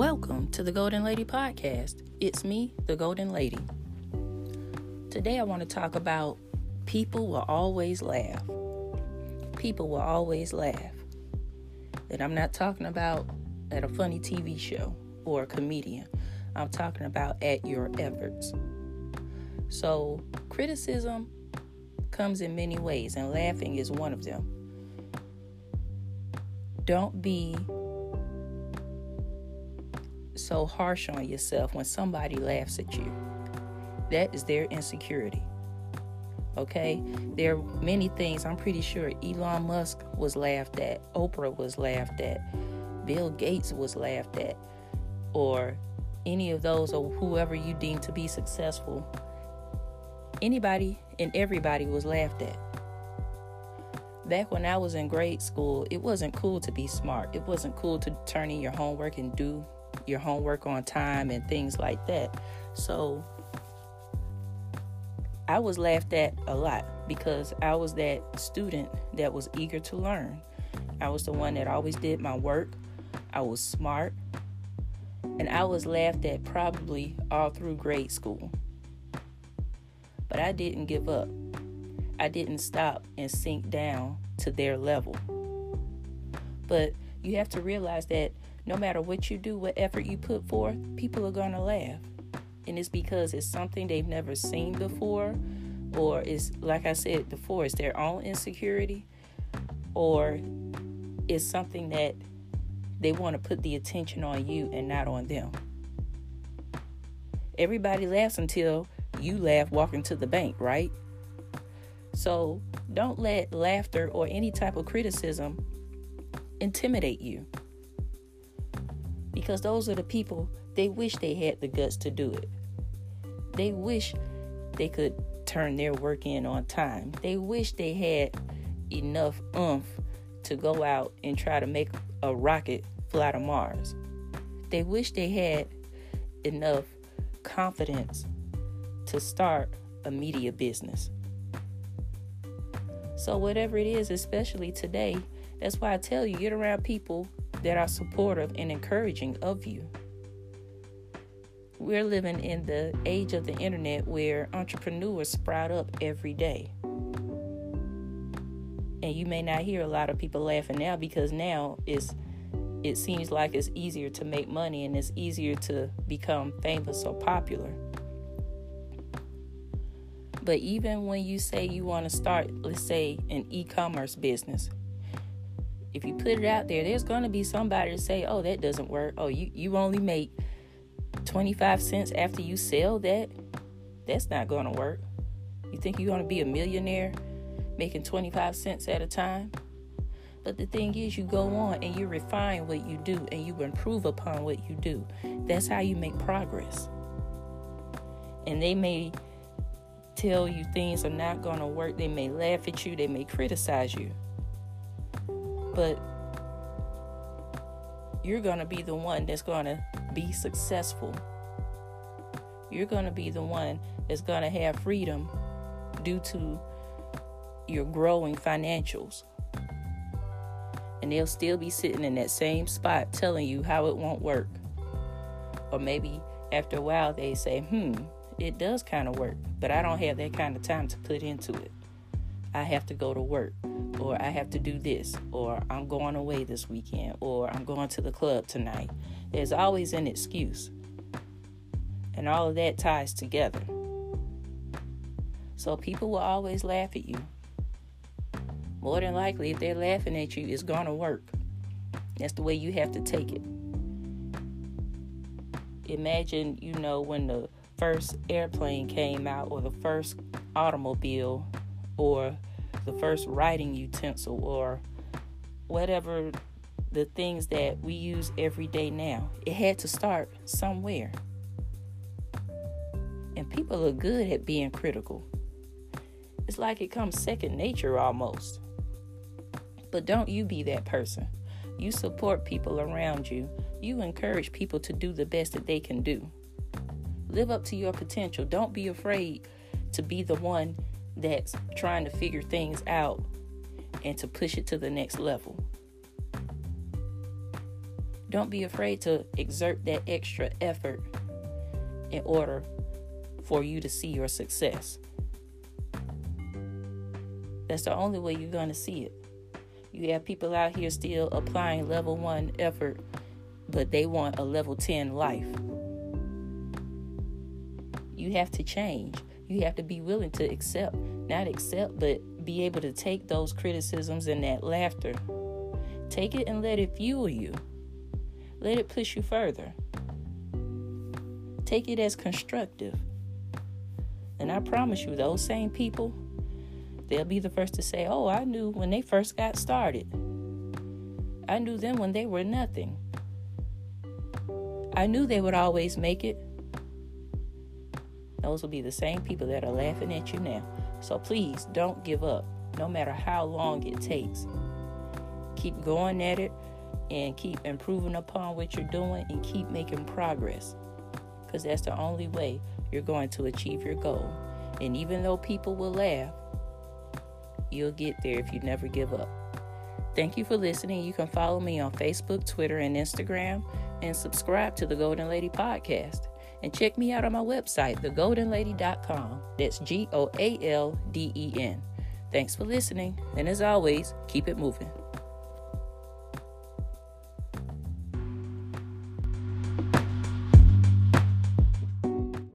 Welcome to the Goalden Lady Podcast. It's me, the Goalden Lady. Today I want to talk about people will always laugh. People will always laugh. And I'm not talking about at a funny TV show or a comedian. I'm talking about at your efforts. So, criticism comes in many ways, and laughing is one of them. Don't be so harsh on yourself when somebody laughs at you. That is their insecurity. Okay? There are many things I'm pretty sure Elon Musk was laughed at, Oprah was laughed at, Bill Gates was laughed at, or any of those or whoever you deem to be successful. Anybody and everybody was laughed at. Back when I was in grade school, it wasn't cool to be smart. It wasn't cool to turn in your homework and do your homework on time and things like that. So I was laughed at a lot because I was that student that was eager to learn. I was the one that always did my work. I was smart. And I was laughed at probably all through grade school. But I didn't give up. I didn't stop and sink down to their level. But you have to realize that no matter what you do, what effort you put forth, people are going to laugh. And it's because it's something they've never seen before, or it's like I said before, it's their own insecurity, or it's something that they want to put the attention on you and not on them. Everybody laughs until you laugh walking to the bank, right? So don't let laughter or any type of criticism intimidate you because those are the people they wish they had the guts to do it. They wish they could turn their work in on time. They wish they had enough oomph to go out and try to make a rocket fly to Mars. They wish they had enough confidence to start a media business. So, whatever it is, especially today, that's why I tell you get around people that are supportive and encouraging of you. We're living in the age of the internet where entrepreneurs sprout up every day. And you may not hear a lot of people laughing now because now it's it seems like it's easier to make money and it's easier to become famous or popular. But even when you say you want to start, let's say, an e commerce business, if you put it out there, there's going to be somebody to say, "Oh, that doesn't work. Oh, you you only make 25 cents after you sell that. That's not going to work. You think you're going to be a millionaire making 25 cents at a time?" But the thing is, you go on and you refine what you do and you improve upon what you do. That's how you make progress. And they may tell you things are not going to work. They may laugh at you. They may criticize you. But you're going to be the one that's going to be successful. You're going to be the one that's going to have freedom due to your growing financials. And they'll still be sitting in that same spot telling you how it won't work. Or maybe after a while they say, hmm, it does kind of work, but I don't have that kind of time to put into it. I have to go to work, or I have to do this, or I'm going away this weekend, or I'm going to the club tonight. There's always an excuse. And all of that ties together. So people will always laugh at you. More than likely, if they're laughing at you, it's going to work. That's the way you have to take it. Imagine, you know, when the first airplane came out or the first automobile or the first writing utensil or whatever the things that we use every day now. It had to start somewhere. And people are good at being critical. It's like it comes second nature almost. But don't you be that person. You support people around you. You encourage people to do the best that they can do. Live up to your potential. Don't be afraid to be the one that's trying to figure things out and to push it to the next level. Don't be afraid to exert that extra effort in order for you to see your success. That's the only way you're going to see it. You have people out here still applying level one effort, but they want a level 10 life. You have to change. You have to be willing to accept, not accept, but be able to take those criticisms and that laughter. Take it and let it fuel you. Let it push you further. Take it as constructive. And I promise you, those same people, they'll be the first to say, Oh, I knew when they first got started. I knew them when they were nothing. I knew they would always make it. Those will be the same people that are laughing at you now. So please don't give up, no matter how long it takes. Keep going at it and keep improving upon what you're doing and keep making progress because that's the only way you're going to achieve your goal. And even though people will laugh, you'll get there if you never give up. Thank you for listening. You can follow me on Facebook, Twitter, and Instagram, and subscribe to the Goalden Lady Podcast. And check me out on my website, thegoaldenlady.com. That's G O A L D E N. Thanks for listening. And as always, keep it moving.